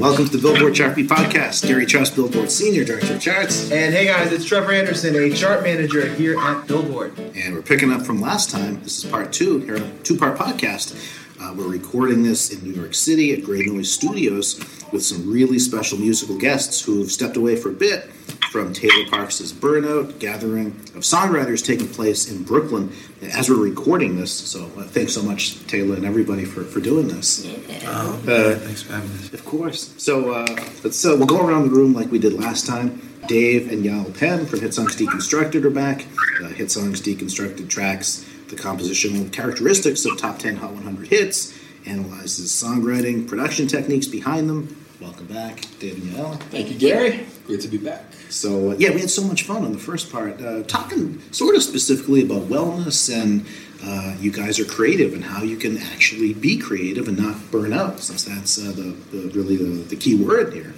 Welcome to the Billboard Chart Beat Podcast. Gary Trust, Billboard Senior Director of Charts. And hey guys, it's Trevor Anderson, a chart manager here at Billboard. And we're picking up from last time. This is part two, here, a two part podcast. Uh, we're recording this in New York City at Grey Noise Studios with some really special musical guests who have stepped away for a bit from Taylor Parks' Burnout gathering of songwriters taking place in Brooklyn as we're recording this. So uh, thanks so much, Taylor, and everybody for, for doing this. Uh, Thanks for having us. Of course. So, uh, but so we'll go around the room like we did last time. Dave and Yael Penn from Hit Songs Deconstructed are back. Uh, Hit Songs Deconstructed tracks the compositional characteristics of top 10 Hot 100 hits, analyzes songwriting, production techniques behind them. Welcome back, and Yael. Thank you, Gary. Great to be back. So, uh, yeah, we had so much fun on the first part, uh, talking sort of specifically about wellness and uh, you guys are creative and how you can actually be creative and not burn out, since that's uh, the, the really the, the key word here.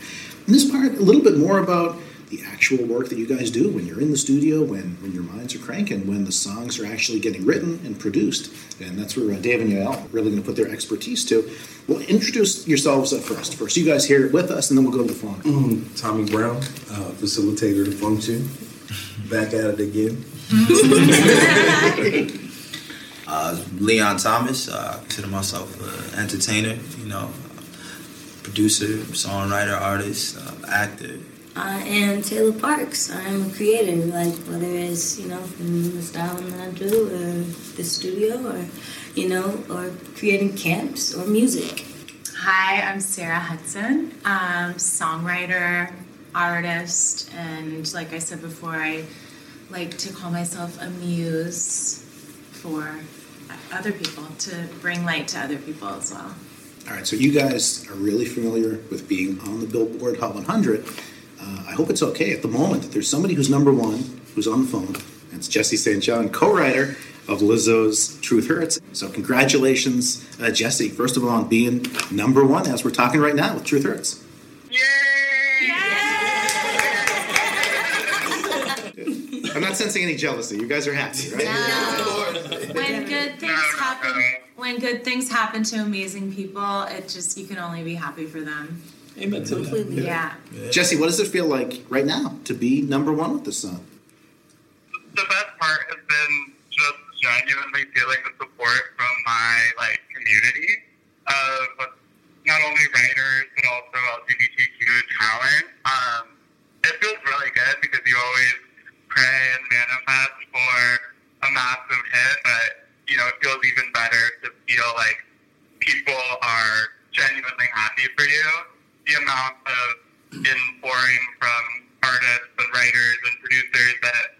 In this part, a little bit more about the actual work that you guys do when you're in the studio, when, when your minds are cranking, when the songs are actually getting written and produced. And that's where uh, Dave and Yael are really going to put their expertise to. Well, introduce yourselves up first. First, you guys here with us, and then we'll go to the phone. Tommy Brown, uh, facilitator to function. Back at it again. Uh, Leon Thomas, uh, I consider myself an entertainer, you know, producer, songwriter, artist, uh, actor. I am Taylor Parks. I'm a creator, like whether it's, you know, from the styling that I do or the studio or, you know, or creating camps or music. Hi, I'm Sarah Hudson, um, songwriter, artist, and like I said before, I like to call myself a muse for other people, to bring light to other people as well. All right, so you guys are really familiar with being on the Billboard Hot 100. Uh, I hope it's okay at the moment that there's somebody who's number one who's on the phone. and It's Jesse St. John, co-writer of Lizzo's Truth Hurts. So congratulations, uh, Jesse, first of all, on being number one as we're talking right now with Truth Hurts. I'm not sensing any jealousy. You guys are happy, right? No. When good things happen, when good things happen to amazing people, it just you can only be happy for them. Amen to that. Completely. Yeah. Jesse, what does it feel like right now to be number one with the song? the best part has been just genuinely feeling the support from my like community of not only writers but also LGBTQ talent. Um, it feels really good because you always pray and manifest for a massive hit, but you know it feels even better to feel like people are genuinely happy for you. The amount of inpouring from artists and writers and producers that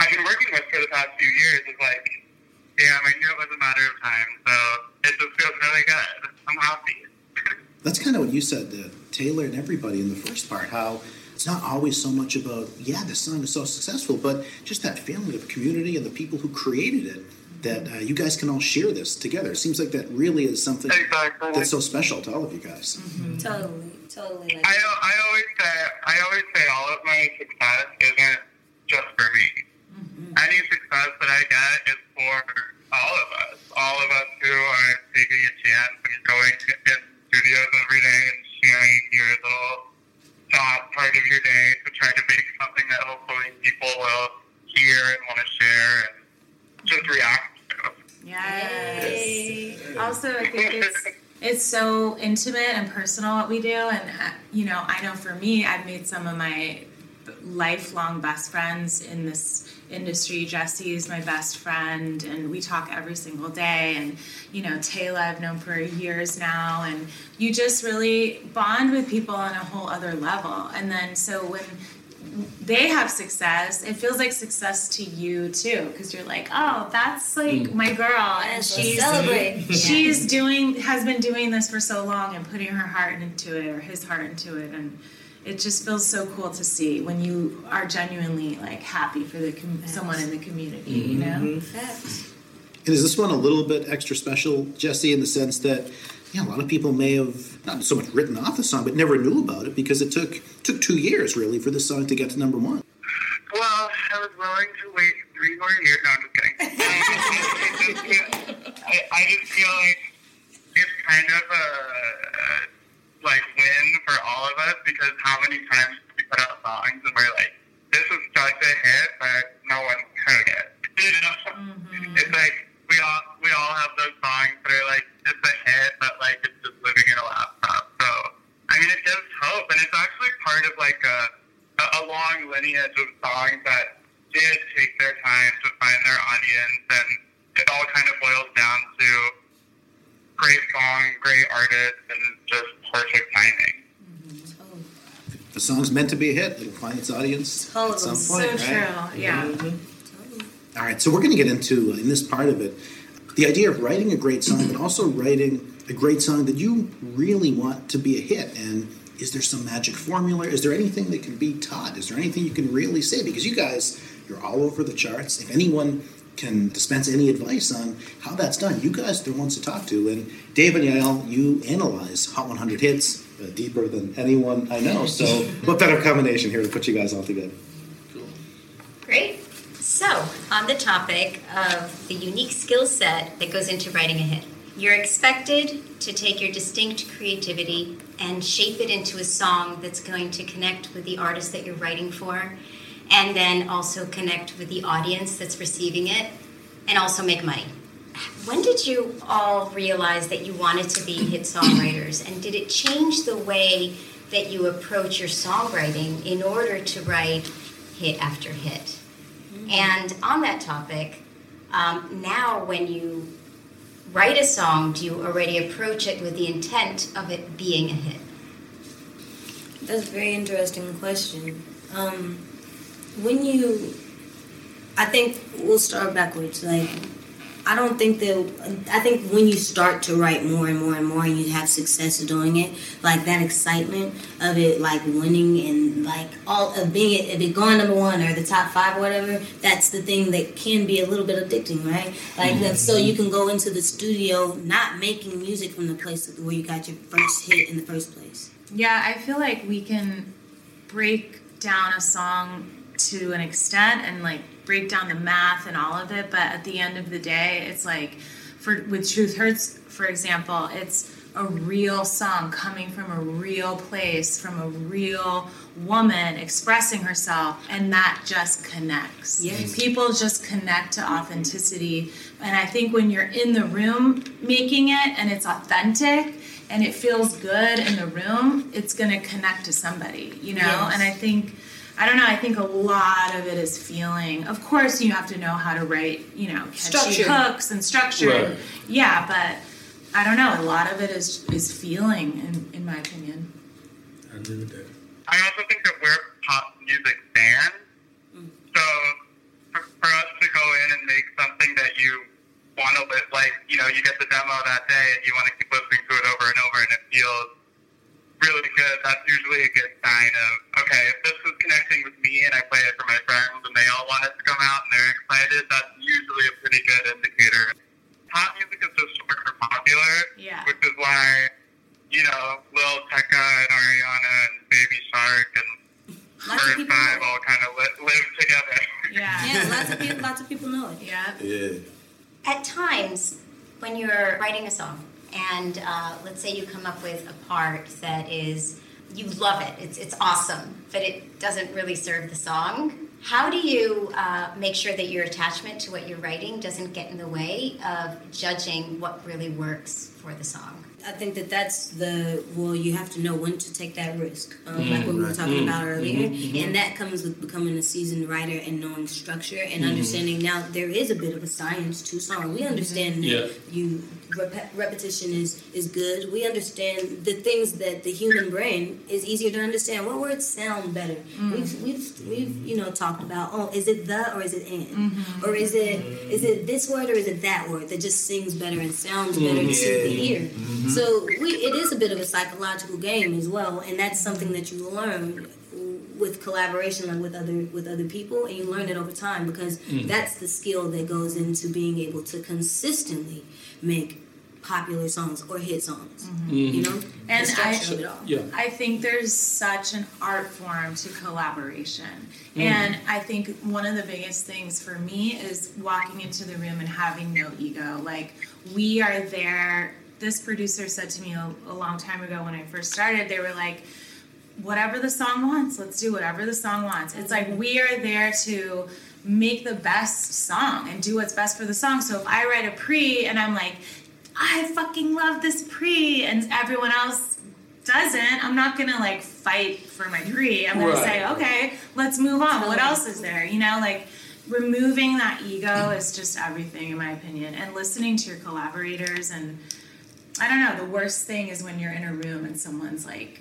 I've been working with for the past few years is like, damn, I knew it was a matter of time. So it just feels really good. I'm happy. That's kind of what you said to Taylor and everybody in the first part. How it's not always so much about yeah, this song is so successful, but just that feeling of community and the people who created it that uh, you guys can all share this together. It seems like that really is something exactly. that's so special to all of you guys. Mm-hmm. mm-hmm. Totally, totally. I, I always say I always say all of my success isn't just for me. Mm-hmm. Any success that I get is for all of us, all of us who are taking a chance and going to in studios every day and sharing your little thought part of your day to try to make something that hopefully people will hear and want to share. And just react to. Yes. Also, I think it's it's so intimate and personal what we do, and uh, you know, I know for me, I've made some of my lifelong best friends in this industry. Jesse is my best friend, and we talk every single day. And you know, Taylor, I've known for years now, and you just really bond with people on a whole other level. And then, so when they have success, it feels like success to you too, because you're like, oh, that's like mm. my girl, and she's celebrate. she's doing has been doing this for so long and putting her heart into it or his heart into it, and it just feels so cool to see when you are genuinely like happy for the com- someone in the community, you mm-hmm. know. Facts. And is this one a little bit extra special, Jesse, in the sense that yeah, a lot of people may have not so much written off the song, but never knew about it because it took took two years really for this song to get to number one. Well, I was willing to wait three more years. No, I'm just kidding. I, I just feel like it's kind of a like win for all of us because how many times we put out songs and we're like, this is such a hit, but no one heard it. You know, it's like we all we all have those songs that are like it's a hit, but like it's just living in a laptop. So I mean, it gives hope, and it's actually part of like a a, a long lineage of songs that did take their time to find their audience, and it all kind of boils down to great song, great artist, and just perfect timing. The song's meant to be a hit; it'll find its audience Totally. at some So point, true, right? yeah. Mm-hmm. All right, so we're going to get into uh, in this part of it the idea of writing a great song, but also writing a great song that you really want to be a hit. And is there some magic formula? Is there anything that can be taught? Is there anything you can really say? Because you guys, you're all over the charts. If anyone can dispense any advice on how that's done, you guys are the ones to talk to. And Dave and Yael, you analyze Hot 100 hits uh, deeper than anyone I know. So, what better combination here to put you guys all together? Cool. Great. So, on the topic of the unique skill set that goes into writing a hit, you're expected to take your distinct creativity and shape it into a song that's going to connect with the artist that you're writing for, and then also connect with the audience that's receiving it, and also make money. When did you all realize that you wanted to be hit songwriters, and did it change the way that you approach your songwriting in order to write hit after hit? And on that topic, um, now when you write a song, do you already approach it with the intent of it being a hit? That's a very interesting question. Um, when you, I think we'll start backwards. Like, I don't think that. I think when you start to write more and more and more, and you have success doing it, like that excitement of it, like winning and like all of being it, if it going number one or the top five or whatever, that's the thing that can be a little bit addicting, right? Like, that, so you can go into the studio not making music from the place where you got your first hit in the first place. Yeah, I feel like we can break down a song to an extent and like break down the math and all of it, but at the end of the day, it's like for with Truth Hurts, for example, it's a real song coming from a real place, from a real woman expressing herself, and that just connects. Yes. People just connect to authenticity. And I think when you're in the room making it and it's authentic and it feels good in the room, it's going to connect to somebody, you know? Yes. And I think, I don't know, I think a lot of it is feeling. Of course, you have to know how to write, you know, catchy Structure. hooks and structure. Right. Yeah, but I don't know, a lot of it is, is feeling, in, in my opinion. I agree with that. I also think that we're pop music fans, mm. so for, for us to go in and make something that you want to li- like, you know, you get the demo that day and you want to keep listening to it over and over, and it feels really good. That's usually a good sign of okay, if this is connecting with me and I play it for my friends and they all want it to come out and they're excited, that's usually a pretty good indicator. Pop music is just super popular, Yeah. which is why you know, Lil Tecca and Ariana and Baby Shark and Lots Bird Five all kind of li- live together. Yeah. Yeah, lots of people, lots of people know it. Yeah. Yeah. At times, when you're writing a song, and uh, let's say you come up with a part that is, you love it, it's, it's awesome, but it doesn't really serve the song, How do you uh, make sure that your attachment to what you're writing doesn't get in the way of judging what really works for the song? I think that that's the well. You have to know when to take that risk, um, Mm, like what we were talking Mm, about earlier, mhm, mhm. and that comes with becoming a seasoned writer and knowing structure and Mhm. understanding. Now there is a bit of a science to song. We understand that Yeah. you rep- repetition is is good. We understand the things that the human brain is easier to understand. What words sound better? Mm. We've we've we've you know talked about. Oh, is it the or is it and Mhm. or is it is it this word or is it that word that just sings better and sounds better Mhm. to the ear? Mhm. So we, it is a bit of a psychological game as well, and that's something that you learn with collaboration, like with other with other people, and you learn it over time because Mm. that's the skill that goes into being able to consistently make popular songs or hit songs. You know, And I, of it all. Yeah. I think there's such an art form to collaboration. Mm. And I think one of the biggest things for me is walking into the room and having no ego. Like, we are there. This producer said to me a, a long time ago when I first started, they were like, whatever the song wants, let's do whatever the song wants. It's like we are there to make the best song and do what's best for the song. So if I write a pre and I'm like, I fucking love this pre, and everyone else doesn't, I'm not gonna like fight for my pre. I'm gonna Right. say, okay, let's move on. What else is there? You know, like removing that ego is just everything, in my opinion, and listening to your collaborators. And I don't know, the worst thing is when you're in a room and someone's like,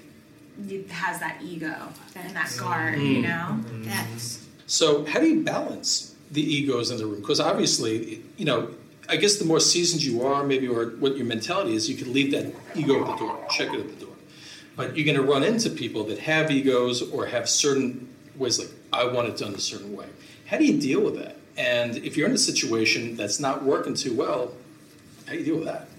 has that ego and that guard, you Mm. know? That's So, how do you balance the egos in the room? Because obviously, you know, I guess the more seasoned you are, maybe, or what your mentality is, you can leave that ego at the door, check it at the door. But you're going to run into people that have egos or have certain ways, like, I want it done a certain way. How do you deal with that? And if you're in a situation that's not working too well, how do you deal with that?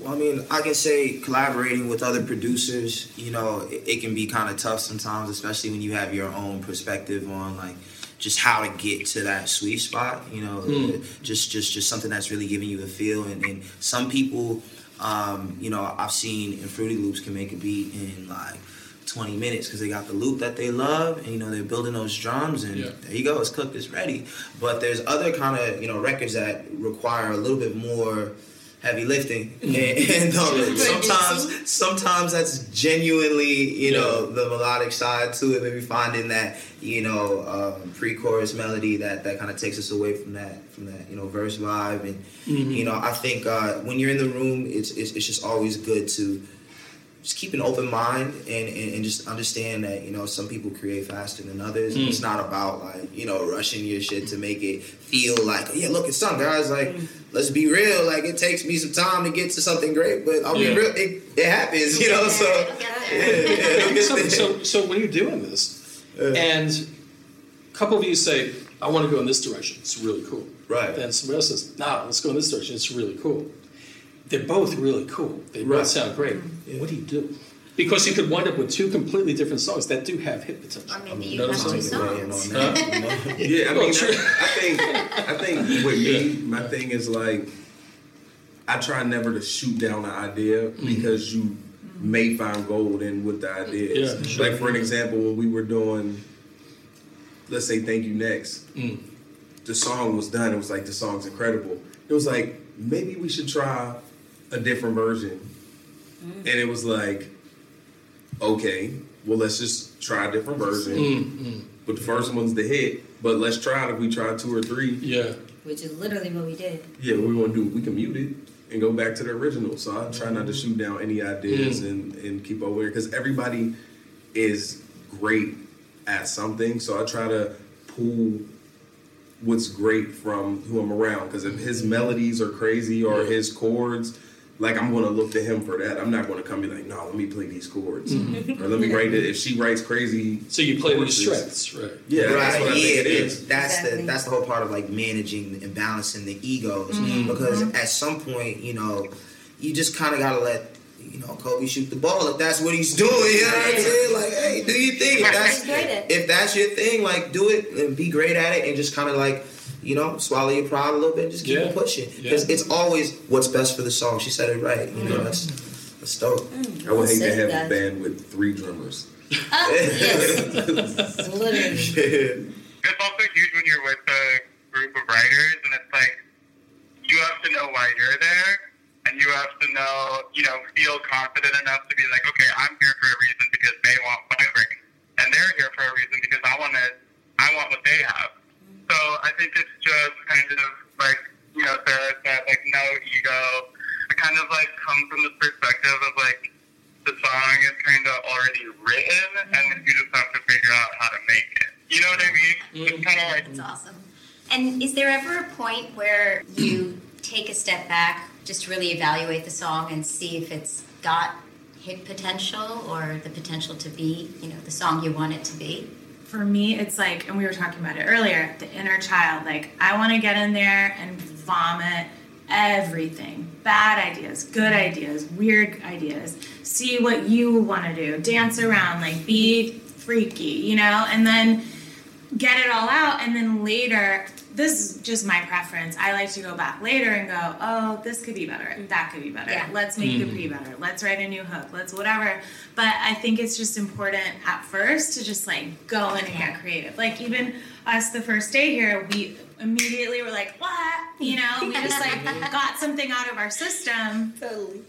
Well, I mean, I can say collaborating with other producers, you know, it, it can be kind of tough sometimes, especially when you have your own perspective on like just how to get to that sweet spot. You know, Hmm. just just just something that's really giving you a feel. And, and some people, um, you know, I've seen in Fruity Loops can make a beat in like. 20 minutes because they got the loop that they love and you know they're building those drums and Yeah. there you go it's cooked it's ready but there's other kind of you know records that require a little bit more heavy lifting. And, and um, sometimes sometimes that's genuinely you know the melodic side to it maybe finding that you know um, pre-chorus melody that that kind of takes us away from that from that you know verse vibe. And Mhm. you know i think uh, when you're in the room it's, it's it's just always good to just keep an open mind and, and, and just understand that you know some people create faster than others Mm. it's not about like you know rushing your shit to make it feel like yeah look it's done guys like let's be real like it takes me some time to get to something great but i'll Yeah. be real it, it happens you know so yeah, yeah, so, so, so when you're doing this, and a couple of you say, "I want to go in this direction. It's really cool." Right. Then somebody else says, "Nah, let's go in this direction. It's really cool." They're both really cool. They both Right. sound great. Mm-hmm. What do you do? Because you could wind up with two completely different songs that do have hit potential. Or maybe You you know have what I'm two songs. Huh? Yeah, I Well, mean, true. I, I think I think with me, my thing is like I try never to shoot down an idea mm-hmm. because you may find gold in what the idea is. Yeah, sure. Like for an example, when we were doing, let's say "Thank You Next," mm. the song was done. It was like the song's incredible. It was like maybe we should try a different version, and it was like, okay, well let's just try a different version. Mm, But the first one's the hit. But let's try it if we try two or three. Yeah. which is literally what we did. Yeah, what we want to do, we can mute it and go back to the original. So I try not to shoot down any ideas Mm. and, and keep aware because everybody is great at something. So I try to pull what's great from who I'm around because if his melodies are crazy or his chords, like I'm going to look to him for that. I'm not going to come be like, no, let me play these chords Mhm. or let me write it. If she writes crazy, So you play to your strengths, right? Yeah, right. that's what I yeah, think it's- That's Exactly. the that's the whole part of like managing and balancing the egos Mm-hmm. Mhm. because Mhm. at some point, you know, you just kind of gotta let you know Kobe shoot the ball if that's what he's doing. You know what I'm saying? Like, hey, do you think If That's that's what he's great at. if that's your thing, like do it and be great at it and just kind of like. You know, swallow your pride a little bit and just keep Yeah. it pushing. Because Yeah. it's always what's best for the song. She said it right. You know, Yeah. that's that's dope. Mm. I would hate to have guys. a band with three drummers. Ah, it's also huge when you're with a group of writers, and it's like you have to know why you're there, and you have to know, you know, feel confident enough to be like, okay, I'm here for a reason because they want what I bring, and they're here for a reason because I want to, I want what they have. So I think it's just kind of like, you know, Sarah said, like no ego. I kind of like come from the perspective of like the song is kind of already written, and then you just have to figure out how to make it. You know what I mean? It's mm-hmm. kind of like It's awesome. And is there ever a point where you take a step back, just really evaluate the song and see if it's got hit potential or the potential to be, you know, the song you want it to be? For me, it's like, and we were talking about it earlier, the inner child. Like, I want to get in there and vomit everything bad ideas, good ideas, weird ideas. See what you want to do, dance around, like, be freaky, you know, and then get it all out. And then later, this is just my preference. I like to go back later and go, oh, this could be better. That could be better. Yeah. Let's make the Mhm. pre better. Let's write a new hook. Let's whatever. But I think it's just important at first to just like go in and get creative. Like even us the first day here, we immediately were like, what? You know, we just like got something out of our system. Totally.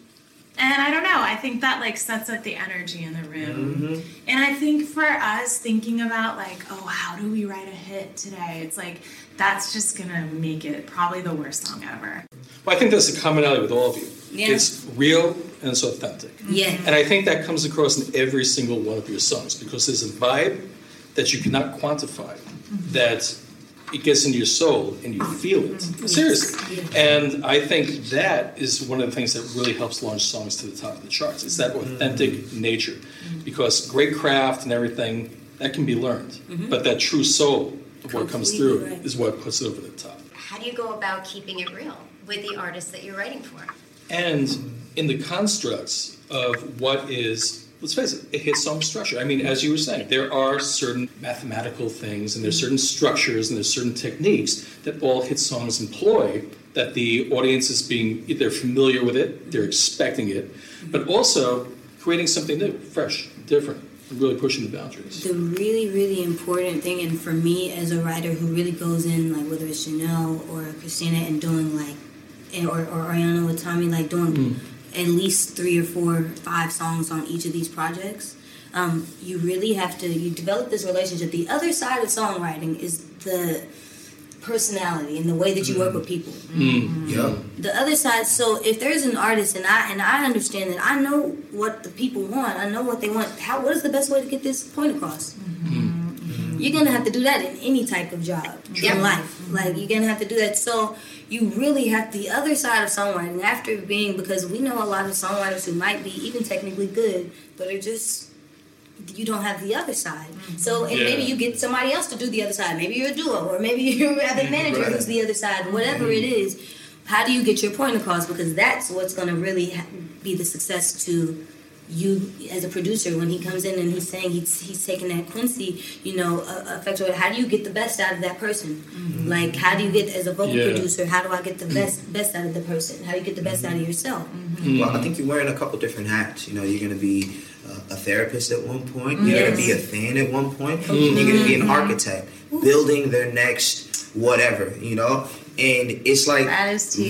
And I don't know, I think that like sets up the energy in the room. Mm-hmm. And I think for us thinking about like, oh, how do we write a hit today? It's like that's just gonna make it probably the worst song ever. Well, I think there's a commonality with all of you. Yeah. It's real and it's authentic. Mm-hmm. Yeah. And I think that comes across in every single one of your songs because there's a vibe that you cannot quantify mm-hmm. that it gets into your soul and you feel it. Mm-hmm. Seriously. And I think that is one of the things that really helps launch songs to the top of the charts. It's that authentic nature. Because great craft and everything, that can be learned. Mhm. But that true soul of what comes through right. is what puts it over the top. How do you go about keeping it real with the artist that you're writing for? and in the constructs of what is let's face it a hit song structure i mean as you were saying there are certain mathematical things and there's certain structures and there's certain techniques that all hit songs employ that the audience is being they're familiar with it they're expecting it but also creating something new fresh different really pushing the boundaries The really, really important thing, and for me as a writer who really goes in, like whether it's Chanel or Christina, and doing like, and- or, or Ariana with Tommy, like doing Mm. at least three or four, five songs on each of these projects. Um, you really have to you develop this relationship. The other side of songwriting is the personality and the way that you work mm. with people. Mm. Mm. Yeah. The other side, so if there's an artist and I and I understand that I know what the people want, I know what they want. How what is the best way to get this point across? You're gonna have to do that in any type of job Yep. in life. Like you're gonna have to do that. So you really have the other side of songwriting after being because we know a lot of songwriters who might be even technically good, but are just you don't have the other side. Mm-hmm. So and maybe you get somebody else to do the other side. Maybe you're a duo, or maybe you have a mm-hmm. manager Right. who's the other side. Whatever it mm-hmm. is, how do you get your point across? Because that's what's going to really ha- be the success to you as a producer when he comes in and he's saying he's, he's taking that Quincy, you know, uh, effect. Or how do you get the best out of that person? Like, how do you get as a vocal Yeah. producer? How do I get the best best out of the person? How do you get the best out of yourself? Well, I think you're wearing a couple different hats. You know, you're going to be a therapist at one point. You're going to be a fan at one point. and You're going to be an architect, building their next whatever. You know, and it's like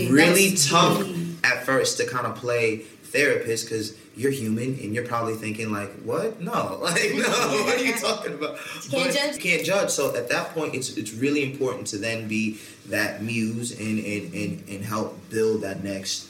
really That's tough at first to kind of play therapist because you're human and you're probably thinking like, what? No, like no. What are you talking about? Can't But judge. You can't judge. So at that point, it's it's really important to then be that muse and and and, and help build that next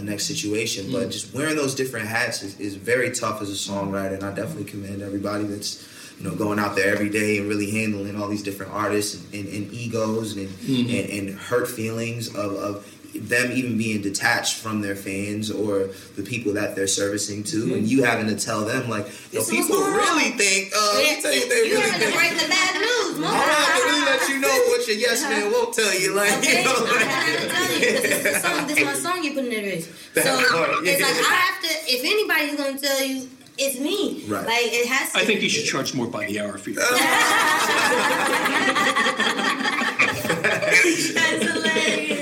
a next situation. Mm. But just wearing those different hats is, is very tough as a songwriter, and I definitely commend everybody that's you know going out there every day and really handling all these different artists and, and, and egos and, Mm-hmm. Mhm. and and hurt feelings of. of them even being detached from their fans or the people that they're servicing to, and you having to tell them like, yo, Mm-hmm. This people what's going on. really think. Uh, let me tell you what they you really having to think. break the bad news, I'm gonna really let you know what your yes man won't tell you. Like, Okay, you know, I'm gonna tell you this is song. This is my song you put in there. So That part, it's yeah. like I have to. If anybody's gonna tell you, it's me. Right. Like it has to. i think you should charge more by the hour for you That's hilarious.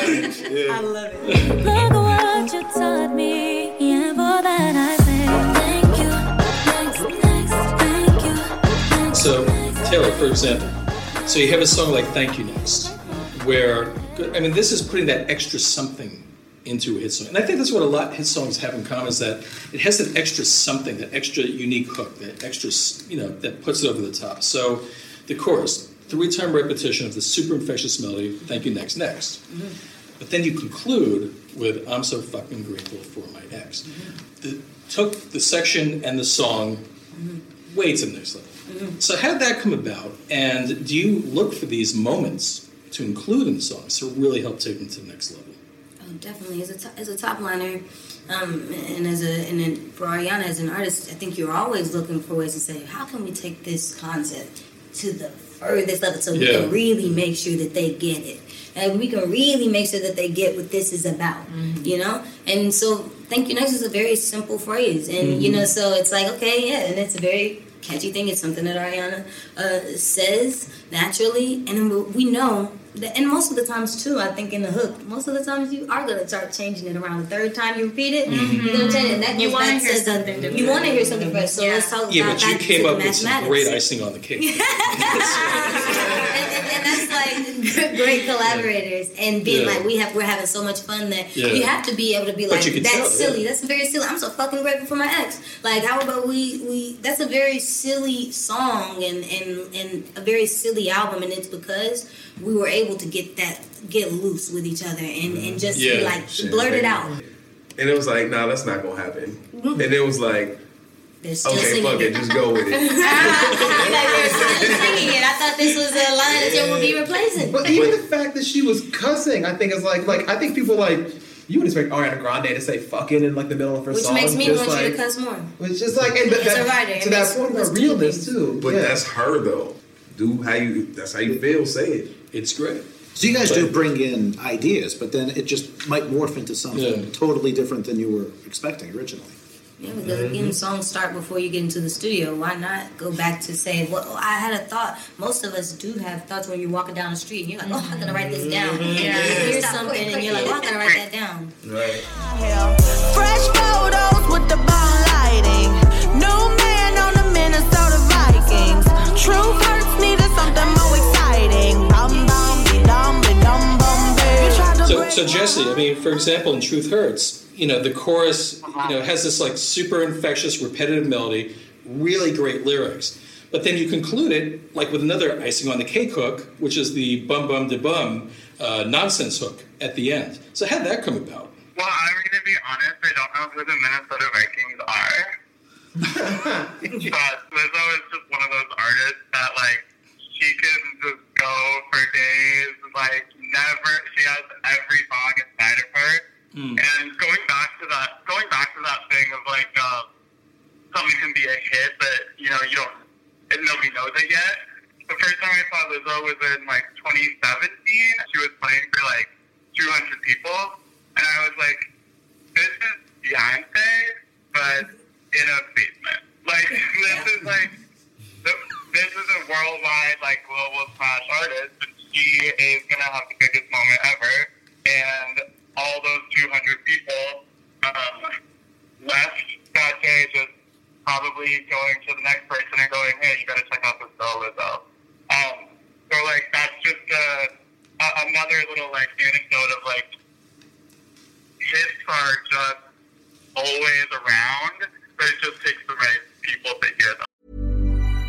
I love it. Look what you taught me, and for that I say thank you. Next, next. Taylor, for example. So you have a song like "Thank You Next," where I mean, this is putting that extra something into a hit song, and I think that's what a lot of hit songs have in common is that it has that extra something, that extra unique hook, that extra you know that puts it over the top. So the chorus, three-time repetition of the super infectious melody, "Thank You Next, Next." Mm-hmm. But then you conclude with "I'm so fucking grateful for my ex." Mm-hmm. The, took the section and the song mm-hmm. way to the next level. So how did that come about? And do you look for these moments to include in the songs to really help take them to the next level? Oh, definitely. As a, to- as a top liner, um, and as a and then for Ariana as an artist, I think you're always looking for ways to say, how can we take this concept to the furthest level so we can really make sure that they get it. And we can really make sure that they get what this is about, you know? And so, thank you next is a very simple phrase. And, you Mhm. know, so it's like, okay, yeah, and it's a very catchy thing. It's something that Ariana uh, says naturally. And we- we know that, and most of the times, too, I think in the hook, most of the times you are going to start changing it around. The third time you repeat it, Mhm. you're going to change it. And that You wanna hear to the- something You different. want to hear something fresh. So Yeah. let's talk Yeah, about but you came up with some great icing on the cake. and that's like great collaborators and being Yeah. like we have we're having so much fun that Yeah. you have to be able to be like that's tell, silly yeah. that's very silly i'm so fucking grateful for my ex like how about we we that's a very silly song and and and a very silly album and it's because we were able to get that get loose with each other and and just be like Shit, blurt it out And it was like, nah, that's not gonna happen. Mhm. And it was like, they're still okay, singing fuck it, just go with it. like they're still singing it i thought this was a line that you would be replacing But even the fact that she was cussing, I think is like like I think people like you would expect Ariana Grande to say "fucking" in like the middle of her which song. Which makes me want like, you to cuss more Which is like, and It's that, a writer. It to that makes- point makes about realness too. But yeah. that's her though. Do how you that's how you feel, say it. It's great. So you guys do bring in ideas, but then it just might morph into something totally different than you were expecting originally. Yeah, because again, mm-hmm. songs start before you get into the studio. Why not go back to say, well, I had a thought. Most of us do have thoughts when you're walking down the street and you're like, oh, I'm going to write this mm-hmm. down. And Yeah. you hear something and you're like, quick. oh, I'm going to write that down. Right. Fresh photos with the bomb lighting. New man on the Minnesota Vikings. Truth hurts, needed something more So, Jesse, I mean, for example, in Truth Hurts, you know, the chorus, you know, has this like super infectious, repetitive melody, really great lyrics. But then you conclude it like with another icing on the cake hook, which is the bum bum de bum uh, nonsense hook at the end. So how'd that come about? Well, I'm going to be honest. I don't know who the Minnesota Vikings are. but Lizzo is just one of those artists that, like, she can just go for days. Like, never. She has every song inside of her. And going back to that, going back to that thing of like, uh, something can be a hit, but you know, you don't, and it yet. The first time I saw Lizzo was in like 2017. She was playing for like 200 people, and I was like, "This is Beyonce, but in a basement. Like this is like, the- this is a worldwide like global smash artist, and she is gonna have the biggest moment ever, and all those 200 people um, left that day just probably going to the next person and going, hey, you got to check out this girl Lizzo. Um, so like that's just uh, a, another little like anecdote of like hits are just always around, but it just takes the right people to hear them.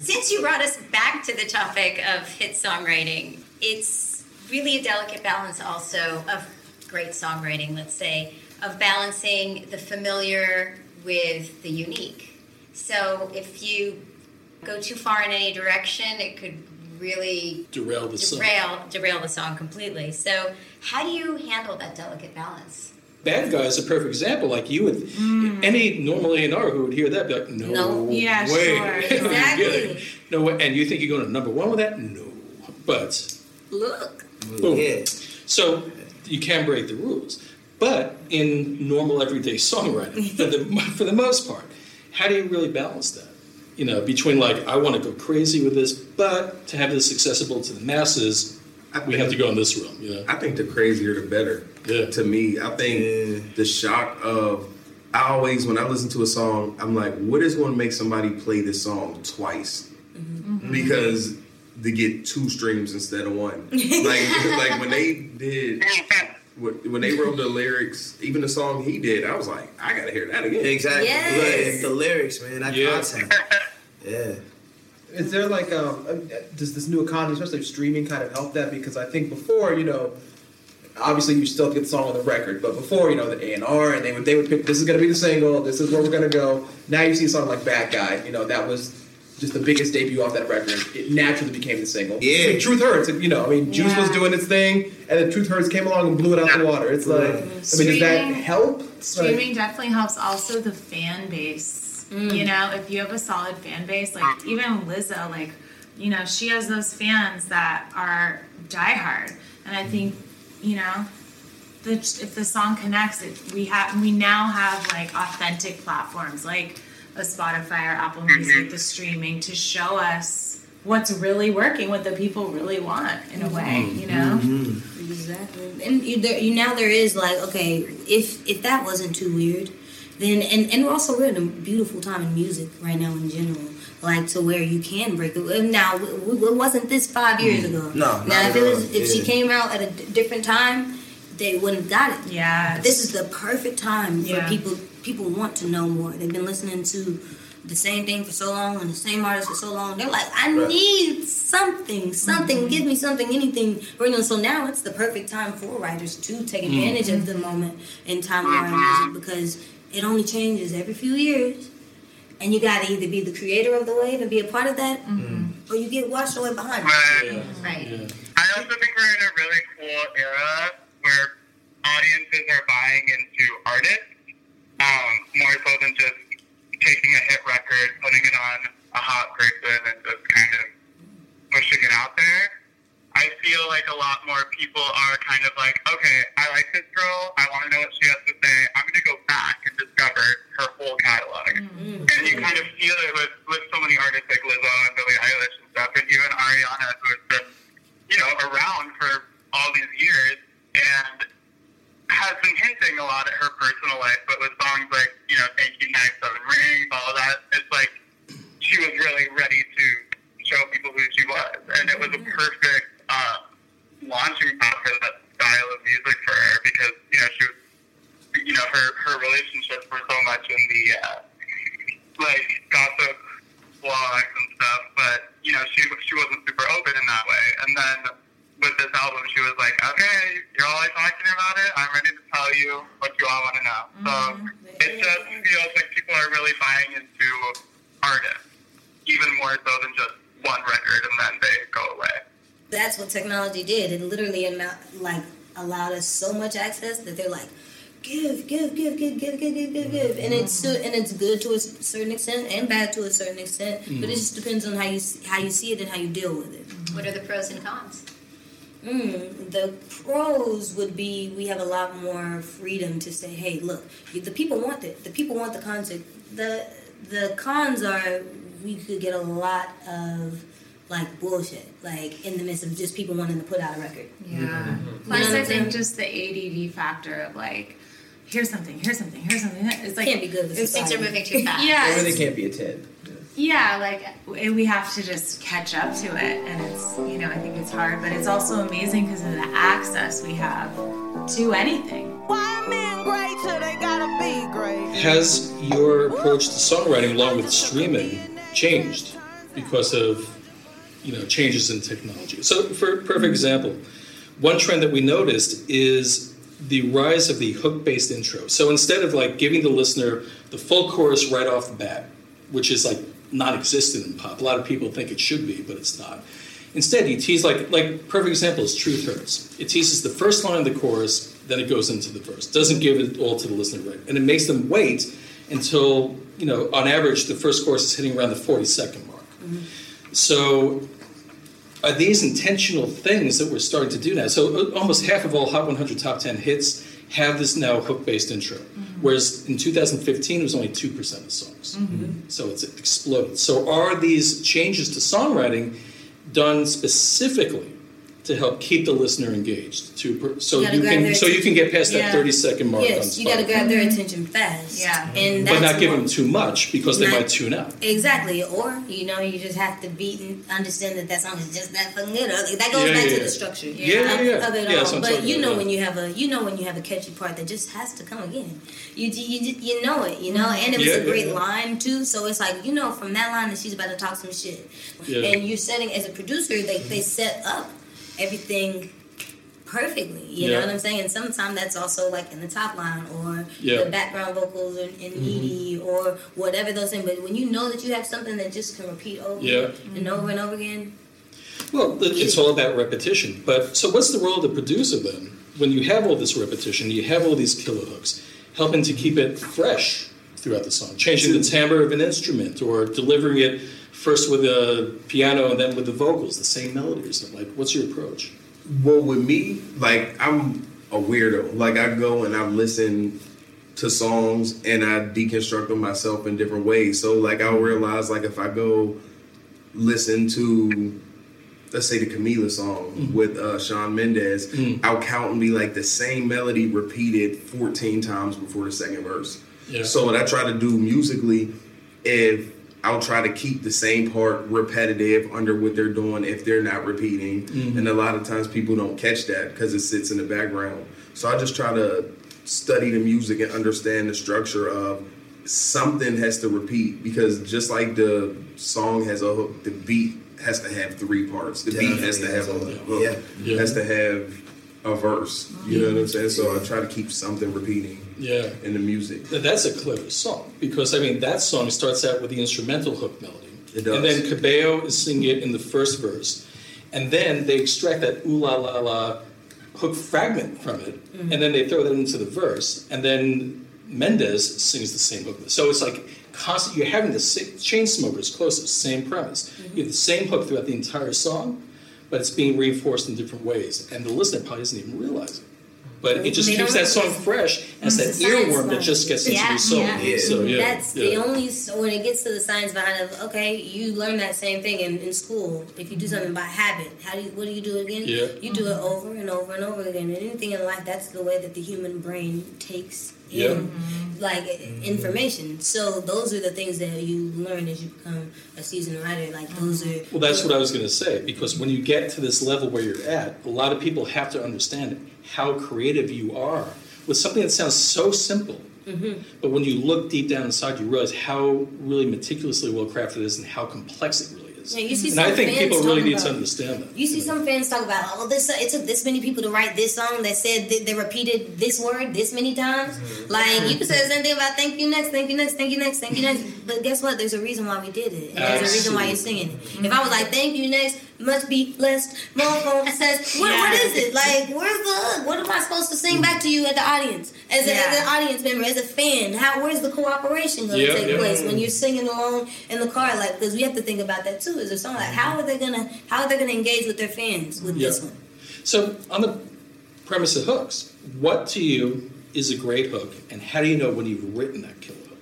Since you brought us back to the topic of hit songwriting, it's really a delicate balance also of great songwriting, let's say, of balancing the familiar with the unique. So if you go too far in any direction, it could really Derail the song. derail derail the song completely. So how do you handle that delicate balance? Bad Guy is a perfect example. Like you would, mm. any normal A&R who would hear that, be like, no, No. Yeah, way. sure. Are you kidding? Exactly. No way. And you think you're going to number one with that? No. But Look. Boom. Yeah. So you can break the rules. But in normal everyday songwriting, for the, for the most part, how do you really balance that? You know, between like, I want to go crazy with this, but to have this accessible to the masses, we have to go in this realm, you know? I think the crazier the better. Yeah. To me, I think the shock of I always when I listen to a song, I'm like, what is going to make somebody play this song twice? Because they get two streams instead of one. like like when they did when they wrote the lyrics, even the song he did, I was like, I gotta hear that again. Exactly. Yes. Look, it's the lyrics, man. That Yeah. content. Yeah. Is there like um uh, does this new economy, especially streaming, kind of help that? Because I think before, you know, obviously you still get the song on the record, but before, you know, the A and R and they would they would pick this is gonna be the single, this is where we're gonna go. Now you see a song like Bad Guy, you know, that was just the biggest debut off that record. It naturally became the single. Yeah. I mean, Truth Hurts, you know, I mean, Juice was doing its thing, and then Truth Hurts came along and blew it out the water. It's like, I mean, does that help? Streaming definitely helps. Also, the fan base. Mm. You know, if you have a solid fan base, like even Lizzo, like you know, she has those fans that are diehard, and I think you know, the, if the song connects, it, we have we now have like authentic platforms like a Spotify or Apple mm-hmm. Music, the streaming to show us what's really working, what the people really want in a way. Mm-hmm. You know. Mm-hmm. Exactly. And you, there, you now there is like okay, if if that wasn't too weird, then and and also we're in a beautiful time in music right now in general. Like to where you can break the now. w- w- It wasn't this five years mm. ago. No, not Now if at it all. was if she came out at a d- different time, they wouldn't have got it. Yeah. This is the perfect time for people. People want to know more. They've been listening to the same thing for so long and the same artist for so long. They're like, I Right. need something, something. Mm-hmm. Give me something, anything. Bring them. So now it's the perfect time for writers to take mm. advantage of the moment in time of our music because it only changes every few years. And you got to either be the creator of the wave and be a part of that, or you get washed away behind it. But Right. I also think we're in a really cool era where audiences are buying into artists um, more so than just taking a hit record, putting it on a hot person, and just kind of pushing it out there. I feel like a lot more people are kind of like, okay, I like this girl. I want to know what she has to say. I'm going to go back and discover her whole catalog. Mm-hmm. And you kind of feel it with, with so many artists like Lizzo and Billie Eilish and stuff, and even Ariana, who has been, you know, around for all these years and has been hinting a lot at her personal life, but with songs like, you know, Thank You Next, Seven Rings, all of that, it's like she was really ready to show people who she was. And it was a perfect uh, launching pad for that style of music for her because, you know, she was, you know, her, her relationships were so much in the, uh, like, gossip blogs and stuff, but, you know, she, she wasn't super open in that way. And then with this album, she was like, okay, you're all talking about it. I'm ready to tell you what you all want to know. So it just feels like people are really buying into artists, even more so than just one record and then they go away. That's what technology did. It literally amount, like allowed us so much access that they're like, give, give, give, give, give, give, give, give, give, and it's so, and it's good to a s- certain extent and bad to a certain extent. But it just depends on how you how you see it and how you deal with it. What are the pros and cons? Mm, the pros would be we have a lot more freedom to say, hey, look, the people want it. The people want the content. The the cons are we could get a lot of like bullshit, like in the midst of just people wanting to put out a record. Yeah. You Plus, know I think just the ADD factor of like, here's something, here's something, here's something. It's like Can't be good with Things are moving too fast. Yeah, Or they can't be a 10. yeah. Like we have to just catch up to it, and it's you know I think it's hard, but it's also amazing because of the access we have to anything. Why men great till they gotta be great? Has your approach to songwriting along with streaming changed because of you know changes in technology. So, for perfect example, one trend that we noticed is the rise of the hook-based intro. So instead of like giving the listener the full chorus right off the bat, which is like non-existent in pop, a lot of people think it should be, but it's not. Instead, you tease like like perfect example is Truth Hurts. It teases the first line of the chorus, then it goes into the verse. Doesn't give it all to the listener right, and it makes them wait until you know on average the first chorus is hitting around the forty second mark. Mm-hmm. So are these intentional things that we're starting to do now? So almost half of all Hot 100 Top 10 hits have this now hook-based intro, mm-hmm. whereas in 2015 it was only two percent of songs. Mm-hmm. So it's exploded. So are these changes to songwriting done specifically to help keep the listener engaged? To so You you can so you can get past attention. that 30 second mark on Yes, you got to grab their attention fast. Yeah. and but not give them too much because they Not- might tune out. Exactly, or you know, you just have to beat and understand that that song is just that fucking good. Or That goes Yeah, back yeah, to yeah. the structure Yeah, yeah, of, yeah. of it all. what But you know yeah. when you have a you know when you have a catchy part that just has to come again. You you you, you know it, you know, mm-hmm. and it was Yeah, a yeah, great yeah. line too. So it's like you know from that line that she's about to talk some shit, Yeah. and you're setting as a producer they they set up everything perfectly. You know what I'm saying? And sometimes that's also like in the top line or Yeah. the background vocals in, in Mhm. MIDI or whatever those things. But when you know that you have something that just can repeat over Yeah. and over and over again, Well, it's all about repetition. But so, what's the role of the producer then? When you have all this repetition, you have all these killer hooks, helping to keep it fresh throughout the song, changing the timbre of an instrument, or delivering it first with the piano and then with the vocals, the same melodies. Like, what's your approach? Well, with me, like I'm a weirdo. Like I go and I listen to songs and I deconstruct them myself in different ways. So like I'll realize like if I go listen to let's say the Camila song Mm-hmm. with uh, Shawn Mendes, Mm. I'll count and be like the same melody repeated 14 times before the second verse. Yeah. So what I try to do musically, if I'll try to keep the same part repetitive under what they're doing if they're not repeating. Mhm. And a lot of times people don't catch that because it sits in the background. So I just try to study the music and understand the structure of something has to repeat because just like the song has a hook, the beat has to have three parts. The beat has to have a Definitely hook. yeah. a- Has to have a verse. You know what I'm saying? So I try to keep something repeating Yeah. in the music. Th- That's a clever song because I mean that song starts out with the instrumental hook melody, It does. and then Cabello is singing it in the first verse, and then they extract that ooh la la la hook fragment from it, mm-hmm. and then they throw that into the verse, and then Mendes sings the same hook. So it's like constant. You're having the same, Chainsmokers closest, same premise. Mm-hmm. You have the same hook throughout the entire song, but it's being reinforced in different ways, and the listener probably doesn't even realize it. But it just They keeps that song fresh, and it's that It's the science earworm that just gets into Yeah, your soul. yeah. So yeah, That's yeah. the only when it gets to the science behind it. Okay, you learn that same thing in, in school. If you do something by habit, how do you what do you do again? Yeah. You do it over and over and over again. And anything in life, that's the way that the human brain takes Yeah. in like information. So those are the things that you learn as you become a seasoned writer. Like those are Well, that's what I was going to say because when you get to this level where you're at, a lot of people have to understand how creative you are with something that sounds so simple. Mhm. But when you look deep down inside, you realize how really meticulously well crafted it is and how complex it really is. Yeah, you see and I think people really need to understand that. You see some fans talk about, oh, this it took this many people to write this song that said that they repeated this word this many times. Mm-hmm. Like you could say the same thing about thank you next, thank you next, thank you next, thank you next. But guess what? There's a reason why we did it. And there's a reason why you're singing it. If I was like thank you next, must be blessed, more says, what, what is it? Like where's the hook? What am I supposed to sing back to you at the audience? As, a, as an audience member, as a fan, how where's the cooperation going to Yeah, take yeah. place when you're singing along in the car? Like because we have to think about that too. Is there song like how are they gonna how are they gonna engage with their fans with this one? So, on the premise of hooks, what to you is a great hook, and how do you know when you've written that killer hook?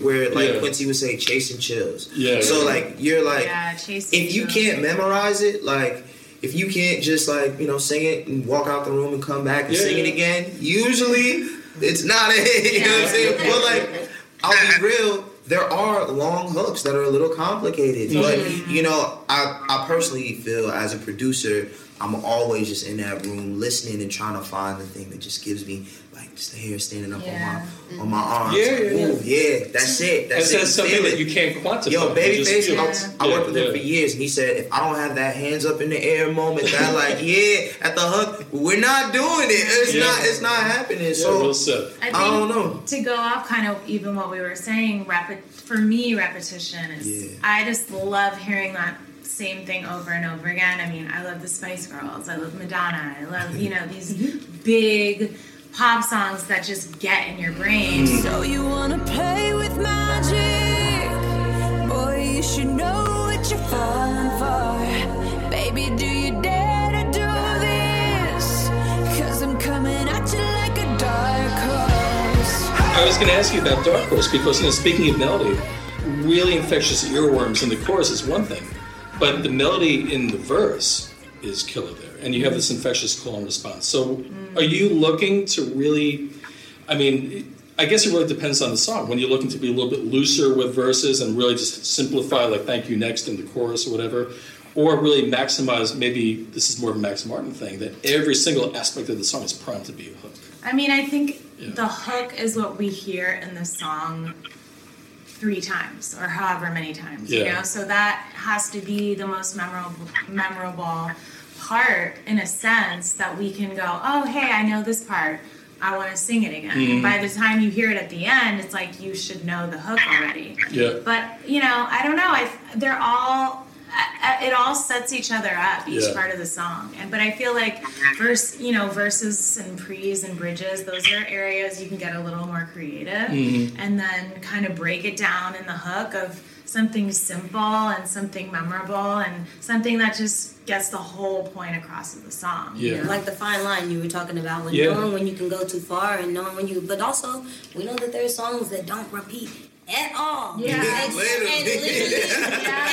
Where like Yeah. Quincy would say, chasing chills. Yeah, So yeah. like you're like, Yeah, if you chills. can't memorize it, like if you can't just like you know sing it and walk out the room and come back and Yeah, sing it again, usually it's not it. You know what I'm saying? But like, I'll be real. There are long hooks that are a little complicated, Mm-hmm. but you know, I I personally feel as a producer, I'm always just in that room listening and trying to find the thing that just gives me like just the hair standing up Yeah. on my on my arms. Yeah, Like, yeah, yeah. ooh, yeah, that's it. That's That's, it. that's something that you can't quantify. Yo, You Babyface, just- I, I Yeah, worked with him for years, and he said, if I don't have that hands up in the air moment, that like, yeah, at the hook, we're not doing it. It's Yeah. not, it's not happening. Yeah, so well. I, think I don't know. To go off kind of even what we were saying, repi- for me, repetition is. Yeah. I just love hearing that same thing over and over again. I mean, I love the Spice Girls. I love Madonna. I love you know these mm-hmm. big pop songs that just get in your brain. Mm. So you wanna play with magic? Boy, you should know what you're falling for. Baby, do you dare to do this? Cause I'm coming at you like a dark horse. I was going to ask you about Dark Horse because, you know, speaking of melody, really infectious earworms in the chorus is one thing, but the melody in the verse is killer there, and you have this infectious call and response. So, are you looking to really? I mean, I guess it really depends on the song. When you're looking to be a little bit looser with verses and really just simplify, like "Thank you" next in the chorus or whatever. Or really maximize, maybe this is more of a Max Martin thing, that every single aspect of the song is primed to be a hook. I mean, I think the hook is what we hear in the song three times or however many times, you know? So that has to be the most memorable memorable part in a sense that we can go, "Oh, hey, I know this part. I want to sing it again." Mhm. By the time you hear it at the end, it's like you should know the hook already. Yeah. But, you know, I don't know. I they're all uh, it all sets each other up each Yeah. part of the song and but i feel like verse you know verses and pre's and bridges those are areas you can get a little more creative Mhm. and then kind of break it down in the hook of something simple and something memorable and something that just gets the whole point across of the song you Yeah. know? Like the fine line you were talking about when Yeah. knowing when you can go too far and knowing when you but also we know that there's songs that don't repeat at all. Yeah. And Literally. And literally,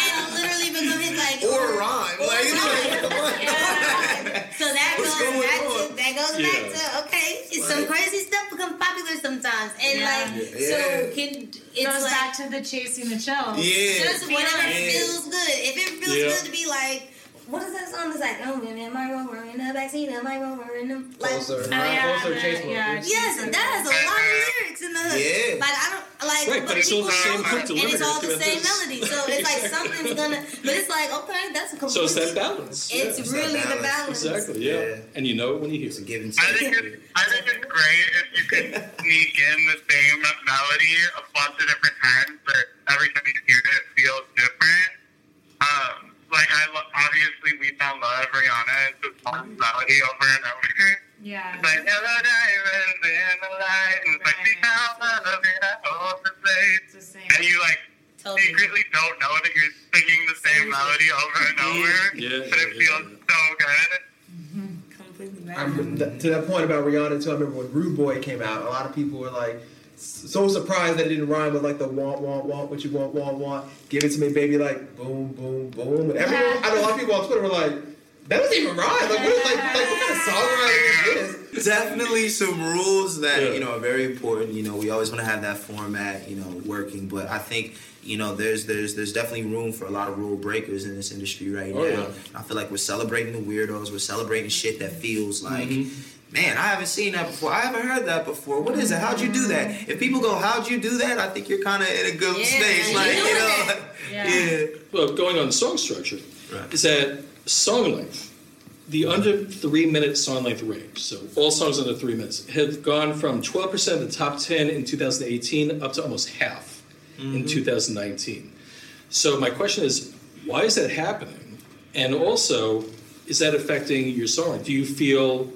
and literally become hits like Or rhyme. Or Like, rhyme. Yeah. So that What's goes going back on? to that goes Yeah. back to okay, it's some crazy stuff becomes popular sometimes. And Yeah. like Yeah. so can it goes like back to the chasing the chills Yeah. just whatever Yeah. feels good. If it feels Yeah. good to be like what is that song that's like, oh, in my rover in the backseat of my rover in the like, Closer. Oh, yeah, Closer, Chase yeah, Yes, and that has a lot of lyrics in the hook. Yeah. Like I don't like Right, but it's all the same hook and it's all the it. same melody. So it's like something's gonna but it's like, okay, that's a So it's that balance. Yeah. It's really the balance. Exactly, yeah. Yeah. And you know it when you hear It's a it. give and I think take. it's I think it's great if you can sneak in the same melody a bunch of different times, but every time you hear it, it feels different. Um, like I lo- obviously we found love Rihanna. It's just one melody over and over. yeah It's like hello diamonds in the light, and it's like we found love in a open place. it's the same And you like Totally. secretly don't know that you're singing the same melody over and over, Yeah, but it yeah, feels so good. Mm-hmm. Completely I remember th- to that point about Rihanna too. I remember when Rude Boy came out, a lot of people were like s- so surprised that it didn't rhyme with like the want, want, want, what you want, want, want. Give it to me, baby, like boom, boom, boom. And everyone, I know a lot of people on Twitter were like, that doesn't even rhyme. Like, what, is, like, like what kind of songwriting is this? Definitely some rules that Yeah. you know are very important. You know, we always want to have that format, you know, working. But I think you know, there's there's there's definitely room for a lot of rule breakers in this industry right Oh, now. yeah. I feel like we're celebrating the weirdos. We're celebrating shit that feels like. Mm-hmm. Man, I haven't seen that before. I haven't heard that before. What is it? How'd you do that? If people go, "How'd you do that?" I think you're kind of in a good Yeah, space. Like, you know, it. Yeah. yeah. Well, going on the song structure, Right. is that song length, the under three minute song length range, so all songs under three minutes, have gone from 12% of the top 10 in 2018 up to almost half in mm-hmm. 2019. So, my question is, why is that happening? And also, is that affecting your song? Do you feel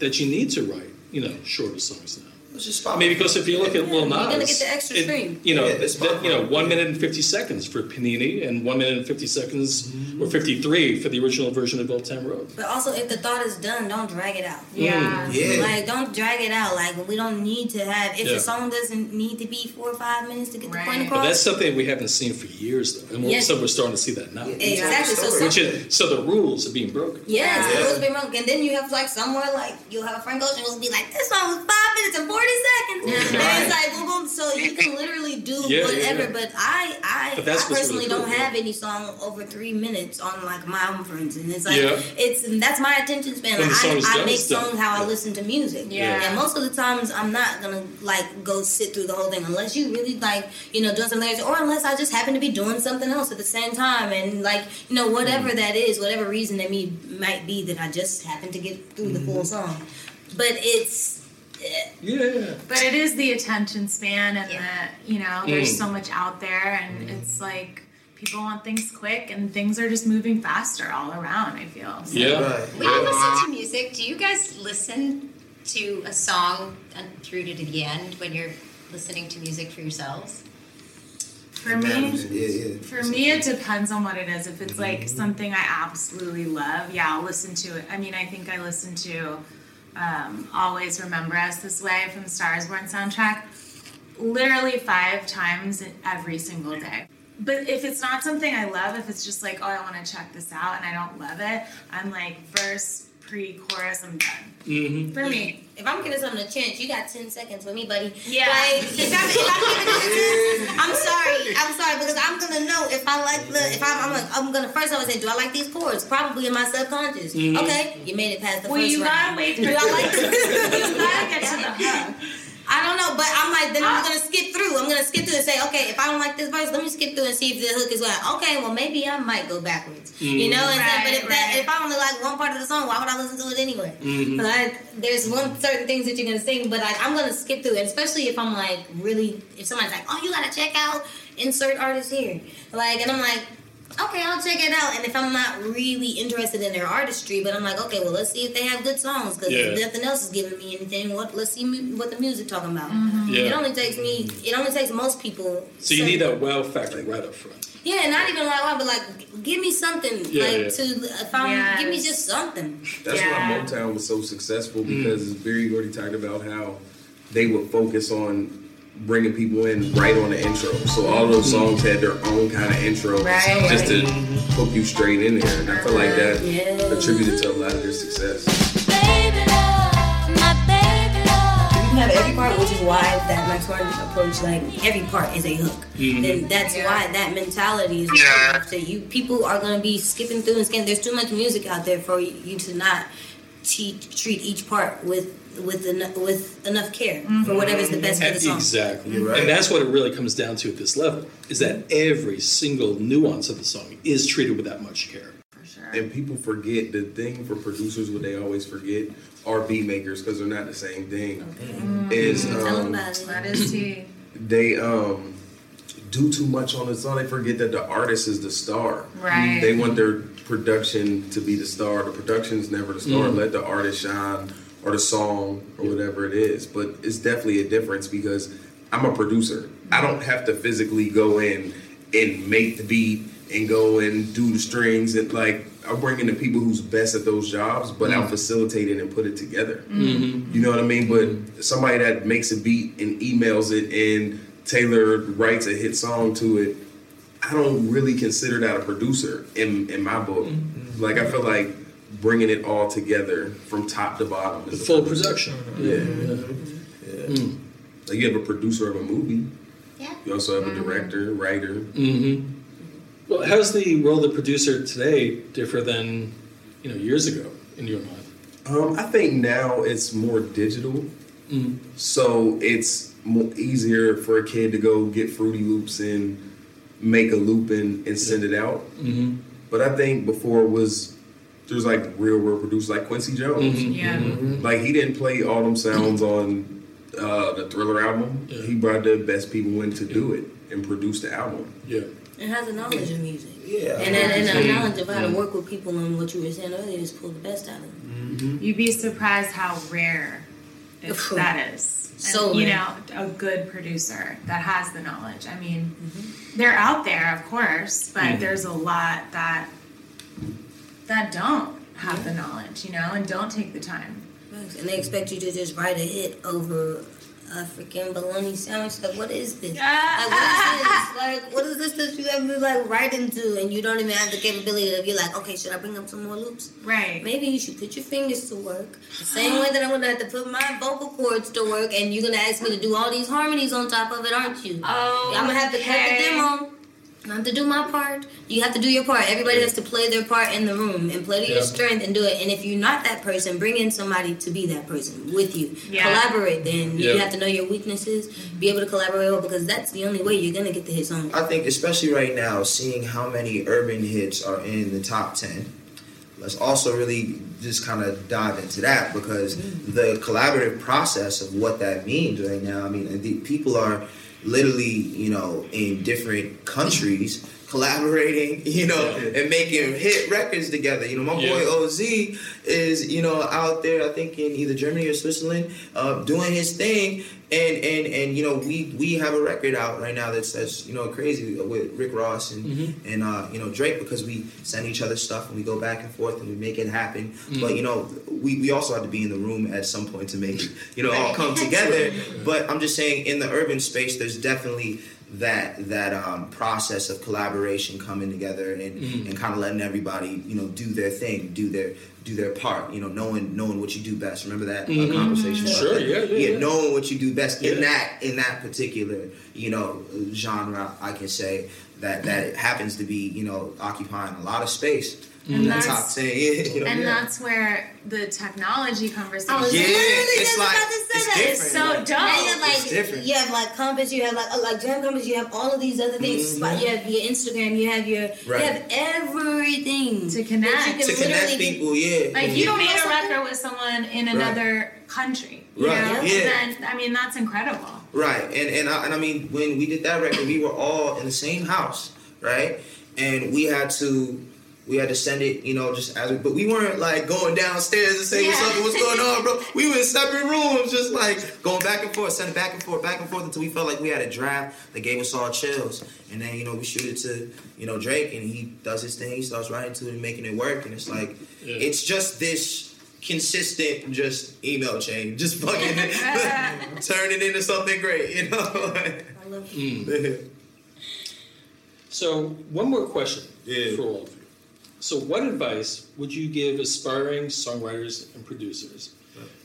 that you need to write, you know, shorter songs now? It's just I mean, because if you look at Lil Nas, You're gonna get the extra it- stream. you know, Yeah, it's that- you know, one minute and fifty seconds for Panini, and one minute and fifty seconds or mm-hmm. fifty-three for the original version of Old Town Road. But also, if the thought is done, don't drag it out. Mm. yeah Yeah. Like, don't drag it out. Like, we don't need to have. If Yeah. the song doesn't need to be four or five minutes to get the point But But across, that's something we haven't seen for years, though, and all of a Yes. sudden we're starting to see that now. exactly. So, some, Which is so the rules are being broken. yes, Yeah. it was been wrong. And then you have like somewhere like you'll have a Frank Ocean will be like, this song was five minutes and forty seconds. And it's like, well, boom, so you can literally do Yeah, yeah, whatever. yeah. But I, I, But I personally really cool, don't yeah. have any song over three minutes on like my own, for instance. It's like Yeah. it's that's my attention span. Like, I, I make it's done. songs how I listen to music. Yeah. And most of the times, I'm not gonna like go sit through the whole thing unless you really like you know doing some lyrics, or unless I just happen to be doing something else at the same time, and like you know whatever Mm. that is, whatever reason that me might be that I just happen to get through the Mm-hmm. full song. But it's Yeah. But it is the attention span and the, you know, there's Mm. so much out there and it's like people want things quick and things are just moving faster all around, I feel. So. When you listen to music, do you guys listen to a song and through to the end when you're listening to music for yourselves? For me, for me, it depends on what it is. If it's like something I absolutely love, yeah, I'll listen to it. I mean, I think I listen to um, "Always Remember Us This Way" from Stars Born soundtrack literally five times every single day. But if it's not something I love, if it's just like, oh, I want to check this out and I don't love it, I'm like verse, pre-chorus, I'm done. Mm-hmm. For me. If I'm giving something a chance, you got ten seconds with me, buddy. Yeah. Like if I'm, if I'm giving it a chance, I'm sorry. I'm sorry because I'm gonna know if I like the if I'm I'm, gonna- I'm gonna first I would say, do I like these chords? Probably in my subconscious. Mhm. Okay, you made it past the Well, first you round. gotta wait Do for- I like this? You gotta get to the hook. I don't know, but I'm like, then I'm gonna skip through. I'm gonna skip through and say, okay, if I don't like this verse, let me skip through and see if the hook is like, okay, well maybe I might go backwards. You know, and then, but if that if I only like one part of the song, why would I listen to it anyway? Mhm. Like, there's one certain things that you're gonna sing, but like I'm gonna skip through, and especially if I'm like really, if somebody's like, oh, you gotta check out insert artist here, like, and I'm like. Okay, I'll check it out. And if I'm not really interested in their artistry, but I'm like, okay, well, let's see if they have good songs because Yeah. nothing else is giving me anything. What? Let's see mu- what the music talking about. Mm-hmm. Yeah. It only takes me. It only takes most people. So you need that wow factor right up front. Yeah, not even like wow, but like, give me something. Yeah, like yeah. to if I'm, give me just something. That's why Motown was so successful mm-hmm. because Berry Gordy talked about how they would focus on bringing people in right on the intro. So all those songs had their own kind of intro Right. just to hook you straight in there. And I feel like that Yeah. attributed to a lot of their success. You have every part, which is why that Max Martin approach, like every part is a hook. Mhm. And that's why that mentality is important. So you people are gonna be skipping through and scanning. There's too much music out there for you to not te- treat each part with with enough with enough care for whatever's the best for the song. Exactly. You're right. And that's what it really comes down to at this level is that every single nuance of the song is treated with that much care. And people forget the thing for producers, what they always forget, are beat makers because they're not the same thing. Is um, That is tea. they um do too much on the song. They forget that the artist is the star. Right. They want their production to be the star. The production's never the star. Mm. Let the artist shine or the song or whatever it is. But it's definitely a difference because I'm a producer. I don't have to physically go in and make the beat and go and do the strings and like I bring in the people who's best at those jobs, but I'll Mm. facilitate it and put it together. Mhm. You know what I mean? But somebody that makes a beat and emails it and Taylor writes a hit song to it, I don't really consider that a producer in in my book. Mm-hmm. Like I feel like bringing it all together from top to bottom is The a full producer. production. Yeah. Mm. Like you have a producer of a movie. Yeah. You also have a director, writer. Mm-hmm. Well, how's the role of the producer today differ than you know years ago in your mind? Um, I think now it's more digital, Mm. so it's more easier for a kid to go get Fruity Loops and make a loop and, and send it out. Mm-hmm. But I think before it was there's like real world producers like Quincy Jones. Mhm. Yeah. Mm-hmm. Like he didn't play all them sounds on uh, the Thriller album. He brought the best people in to do it and produce the album. Yeah. It has a knowledge of music. Yeah. And, then and a Mhm. knowledge of how to Mhm. work with people and what you were saying earlier is pull the best out of them. You'd be surprised how rare it, Phew. that is. And, So you rare. know, a good producer that has the knowledge. I mean, they're out there, of course, but Mhm. there's a lot that that don't have the knowledge, you know, and don't take the time. And they expect you to just write a hit over a freaking bologna sandwich. Like, what is this? Like, what is this? Like, what is this that you have to like write into, and you don't even have the capability of you're like, okay, should I bring up some more loops? Right. Maybe you should put your fingers to work. The same way that I'm gonna have to put my vocal cords to work, and you're gonna ask me to do all these harmonies on top of it, aren't you? Oh, I'm gonna have to cut the demo. I have to do my part. You have to do your part. Everybody has to play their part in the room and play to your strength and do it. And if you're not that person, bring in somebody to be that person with you. Yeah. Collaborate. Then you have to know your weaknesses, be able to collaborate well because that's the only way you're gonna get the hit song. I think, especially right now, seeing how many urban hits are in the top 10, let's also really just kind of dive into that because mm. the collaborative process of what that means right now, I mean, the people are literally, you know, in different countries collaborating, you know, and making hit records together. You know, my boy OZ is, you know, out there, I think in either Germany or Switzerland, uh, doing his thing. And, and and you know we we have a record out right now that's that's you know crazy with Rick Ross and Mhm. and uh, you know Drake because we send each other stuff and we go back and forth and we make it happen. Mhm. But you know we, we also have to be in the room at some point to make it you know all come together. But I'm just saying in the urban space there's definitely that that um, process of collaboration coming together and, Mhm. and kind of letting everybody you know do their thing, do their do their part. You know, knowing knowing what you do best. Remember that uh, Mhm. conversation? Sure, that? yeah, yeah, yeah. knowing what you do best in that in that particular you know genre. I can say that that happens to be you know occupying a lot of space And the that's- top ten. you and yeah. that's where the technology conversation. I was Yeah, literally it's like- about to say it's that. different. It's so dope. Now you have like It's different. you have like compass, you have like uh, like jam compass, you have all of these other things. Mhm. Spot- You have your Instagram, you have your Right. you have everything to connect. that you can to connect literally people. Yeah, Like yeah. you made a record with someone in Right. another country. You Right, know? yeah. Then I mean that's incredible. Right, and and I, and I mean when we did that record, we were all in the same house, right? And we had to we had to send it, you know, just as we, but we weren't like going downstairs and saying what's up, what's going on, bro. We were in separate rooms, just like going back and forth, sending back and forth, back and forth until we felt like we had a draft that gave us all chills. And then you know we shoot it to you know Drake, and he does his thing, he starts writing to it and making it work, and it's like Yeah. it's just this consistent just email chain, just fucking turn it into something great, you know. I love Mm. So, one more question Yeah. for all of you. So, what advice would you give aspiring songwriters and producers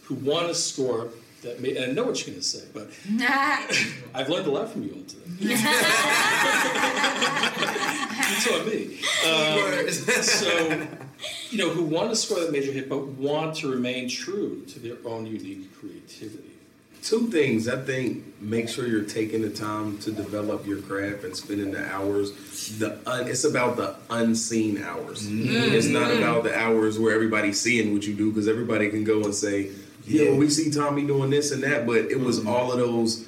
who want to score that? May, and I know what you're going to say, but I've learned a lot from you all today. you taught me. Um, so, you know, who want to score that major hit, but want to remain true to their own unique creativity. Two things. I think make sure you're taking the time to develop your craft and spending the hours. The un, it's about the unseen hours. Mm-hmm. It's not about the hours where everybody's seeing what you do because everybody can go and say, yeah, Yeah. we see Tommy doing this and that, but it was mm-hmm. all of those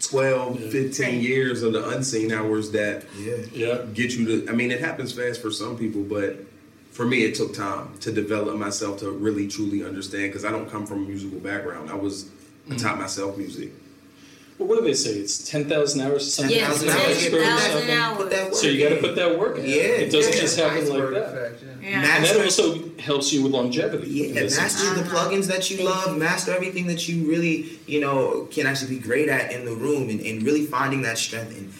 12, 15 years of the unseen hours that Yeah. Yeah. get you to. I mean, it happens fast for some people, but for me, it took time to develop myself to really truly understand because I don't come from a musical background. I was I taught myself music. Well, what do they say? It's 10,000 hours? Something Yeah, Thousand hours, that. you put that- 10,000 hours. put that work So you got to put that work in. Yeah. It doesn't Yeah. just happen like that. effect, yeah. Yeah. And that also helps you with longevity. Yeah, in and this master instance. the uh-huh. plugins that you love, master everything that you really, you know, can actually be great at in the room and, and really finding that strength and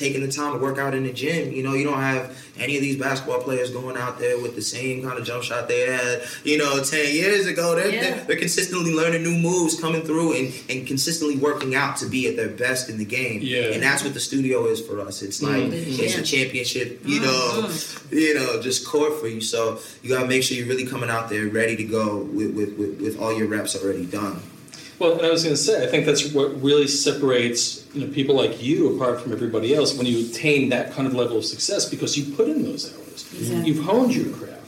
taking the time to work out in the gym. You know, you don't have any of these basketball players going out there with the same kind of jump shot they had, you know, 10 years ago. They're, Yeah. they're, they're consistently learning new moves, coming through and, and consistently working out to be at their best in the game. Yeah. And that's what the studio is for us. It's like, Mhm. it's a championship, you know, you know, just court for you. So you gotta make sure you're really coming out there ready to go with, with, with, with all your reps already done. Well, and I was going to say, I think that's what really separates you know people like you apart from everybody else when you attain that kind of level of success because you put in those hours. Exactly. You've honed your craft.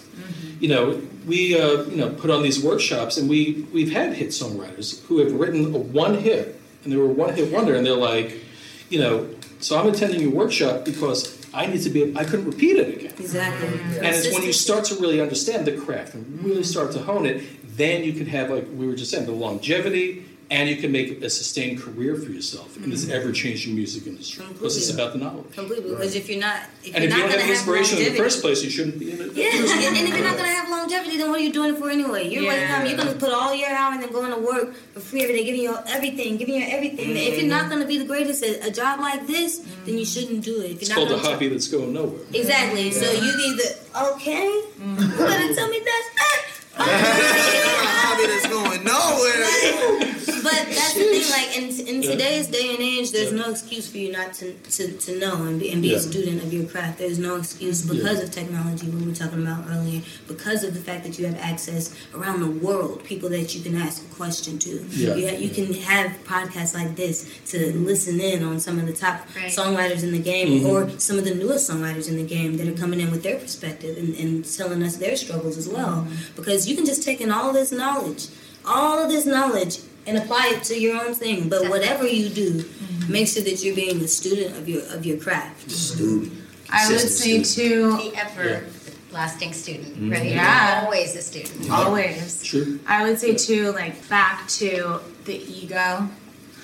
You know, we uh, you know put on these workshops, and we we've had hit songwriters who have written a one hit, and they were one hit wonder, and they're like, you know, so I'm attending your workshop because I need to be, I couldn't repeat it again. Exactly. And it's when you start to really understand the craft and really start to hone it, then you can have, like we were just saying, the longevity, and you can make a sustained career for yourself in this mm-hmm. ever-changing music industry because it's about the knowledge. completely because if you're not if And you're if you don't have inspiration in the first place, you shouldn't be in it. Yeah, and, and if you're not gonna have longevity, then what are you doing it for anyway? You're um, Yeah. wasting. You're gonna put all your hour and then going to work for free every day, giving you everything, giving you everything. If you're mm-hmm. not gonna be the greatest at a job like this, then you mm. shouldn't do it. If you're It's not called a try- hobby that's going nowhere. Exactly. So you either okay, mm. you better tell me that's hobby that's going nowhere. But that's the thing, like in, in Yeah. today's day and age, there's no excuse for you not to, to, to know and be, and be Yeah. a student of your craft. There's no excuse because of technology, we were talking about earlier, because of the fact that you have access around the world, people that you can ask a question to. Yeah. You, ha- you can have podcasts like this to listen in on some of the top songwriters in the game Mhm. or some of the newest songwriters in the game that are coming in with their perspective and, and telling us their struggles as well. Because you can just take in all this knowledge, all of this knowledge, and apply it to your own thing. But whatever you do, mm-hmm. make sure that you're being a student of your of your craft. Mm-hmm. Student. I would say too. The ever lasting student, Mhm. right? Yeah. Always a student. Always. True. I would say too, like back to the ego.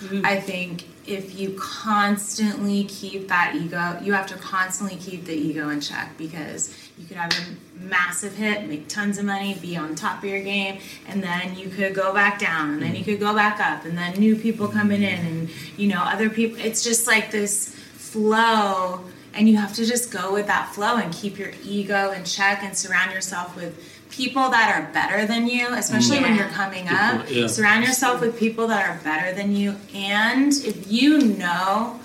Mm-hmm. I think if you constantly keep that ego, you have to constantly keep the ego in check because you could have a massive hit, make tons of money, be on top of your game, and then you could go back down, and then you could go back up, and then new people coming in, and you know other people. It's just like this flow, and you have to just go with that flow and keep your ego in check and surround yourself with people that are better than you, especially when you're coming up. Yeah. Surround yourself with people that are better than you. And if you know,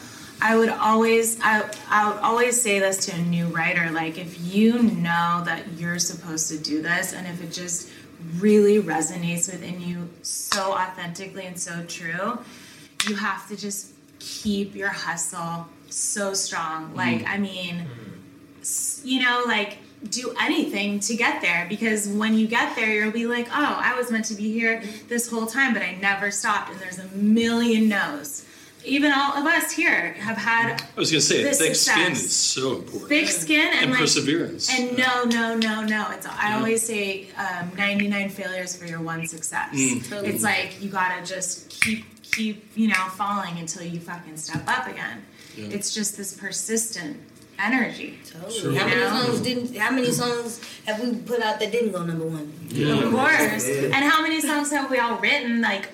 I would always I, I would always say this to a new writer, like if you know that you're supposed to do this and if it just really resonates within you so authentically and so true, you have to just keep your hustle so strong. Like, Mm. I mean, s- you know, like do anything to get there because when you get there, you'll be like, oh, I was meant to be here this whole time, but I never stopped. And there's a million no's. Even all of us here have had I was going to say, this thick skin is so important. thick skin and, And like, perseverance. And no, no, no, no. It's I Yeah. always say um, 99 failures for your one success. Mm. Totally. It's like you gotta just keep keep you know falling until you fucking step up again. Yeah. It's just this persistent energy. Totally. How many songs didn't? How many songs have we put out that didn't go number one? Of course. And how many songs have we all written? Like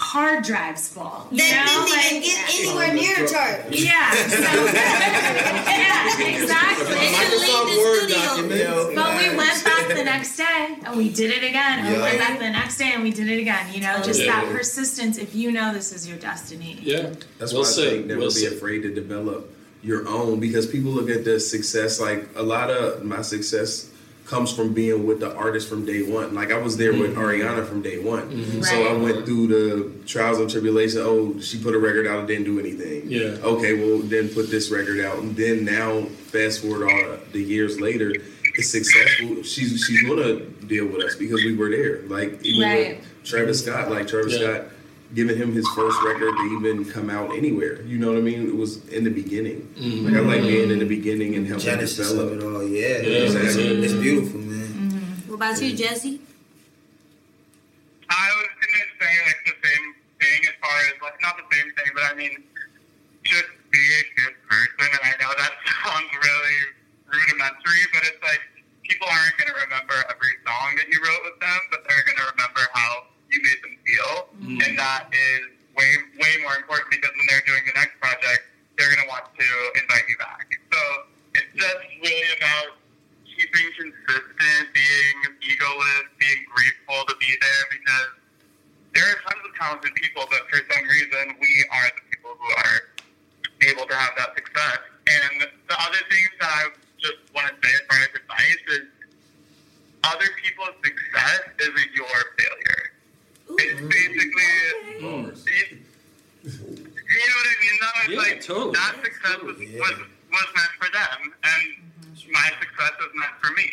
hard drives full. You That know? didn't even Like- get anywhere near a chart. Yeah. So, yeah, exactly. They didn't leave the studio. But we went back the next day and we did it again. And we went back the next day and we did it again. You know, just Yeah. that persistence. If you know this is your destiny. Yeah. That's Well why I said, think never well be said. afraid to develop your own because people look at the success like a lot of my success comes from being with the artist from day one. Like I was there with Ariana from day one. Mhm. So I went through the trials and tribulations. Oh, she put a record out and didn't do anything. Yeah. Okay, well then put this record out. And then now fast forward all the years later, it's successful. She's she's gonna deal with us because we were there. Like even Right. with Travis Scott, like Travis Yeah. Scott giving him his first record to even come out anywhere. You know what I mean? It was in the beginning. Mhm. Like I like being in the beginning and helping Genesis develop of it all, yeah. Yeah, it's, it's beautiful, man. What about you, Jesse? I was gonna say like the same thing as far as like not the same thing, but I mean just be a good person. And I know that sounds really rudimentary, but it's like people aren't gonna remember every song that you wrote with them, but they're gonna remember how you made them feel, and that is way way more important because when they're doing the next project, they're gonna want to invite you back. So it's just really about keeping consistent, being egoless, being grateful to be there because there are tons of talented people, but for some reason we are the people who are able to have that success. And the other thing that I just want to say as far as advice is other people's success isn't your failure. It's basically you know what I mean? Though it's Yeah, like totally. that success was, was was meant for them, and my success was meant for me.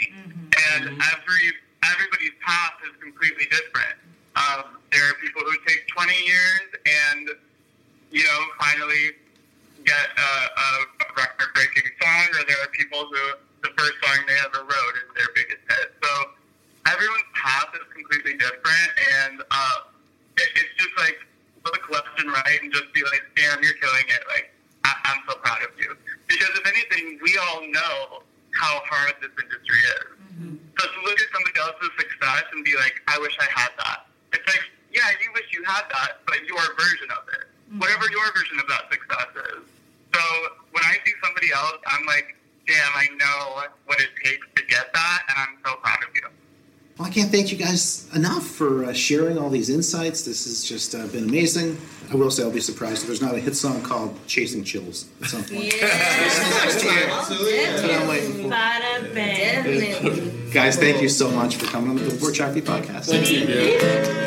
And every everybody's path is completely different. Um, there are people who take 20 years and you know finally get a, a record-breaking song, or there are people who the first song they ever wrote is their biggest hit. So everyone's path is completely different, and uh, it, it's just like put the question right and just be like, "Damn, you're killing it!" Like I, I'm so proud of you. Because if anything, we all know how hard this industry is. doesn't look at somebody else's success and be like, I wish I had that. It's like, yeah, you wish you had that, but your version of it. Whatever your version of that success is. So when I see somebody else, I'm like, damn, I know what it takes to get that, and I'm so proud of you. Well, I can't thank you guys enough for uh, sharing all these insights. This has just uh, been amazing. I will say I'll be surprised if there's not a hit song called "Chasing Chills" at some point. That's what I'm waiting for. Bada. Guys, thank you so much for coming on the Billboard Chart podcast. Thank you.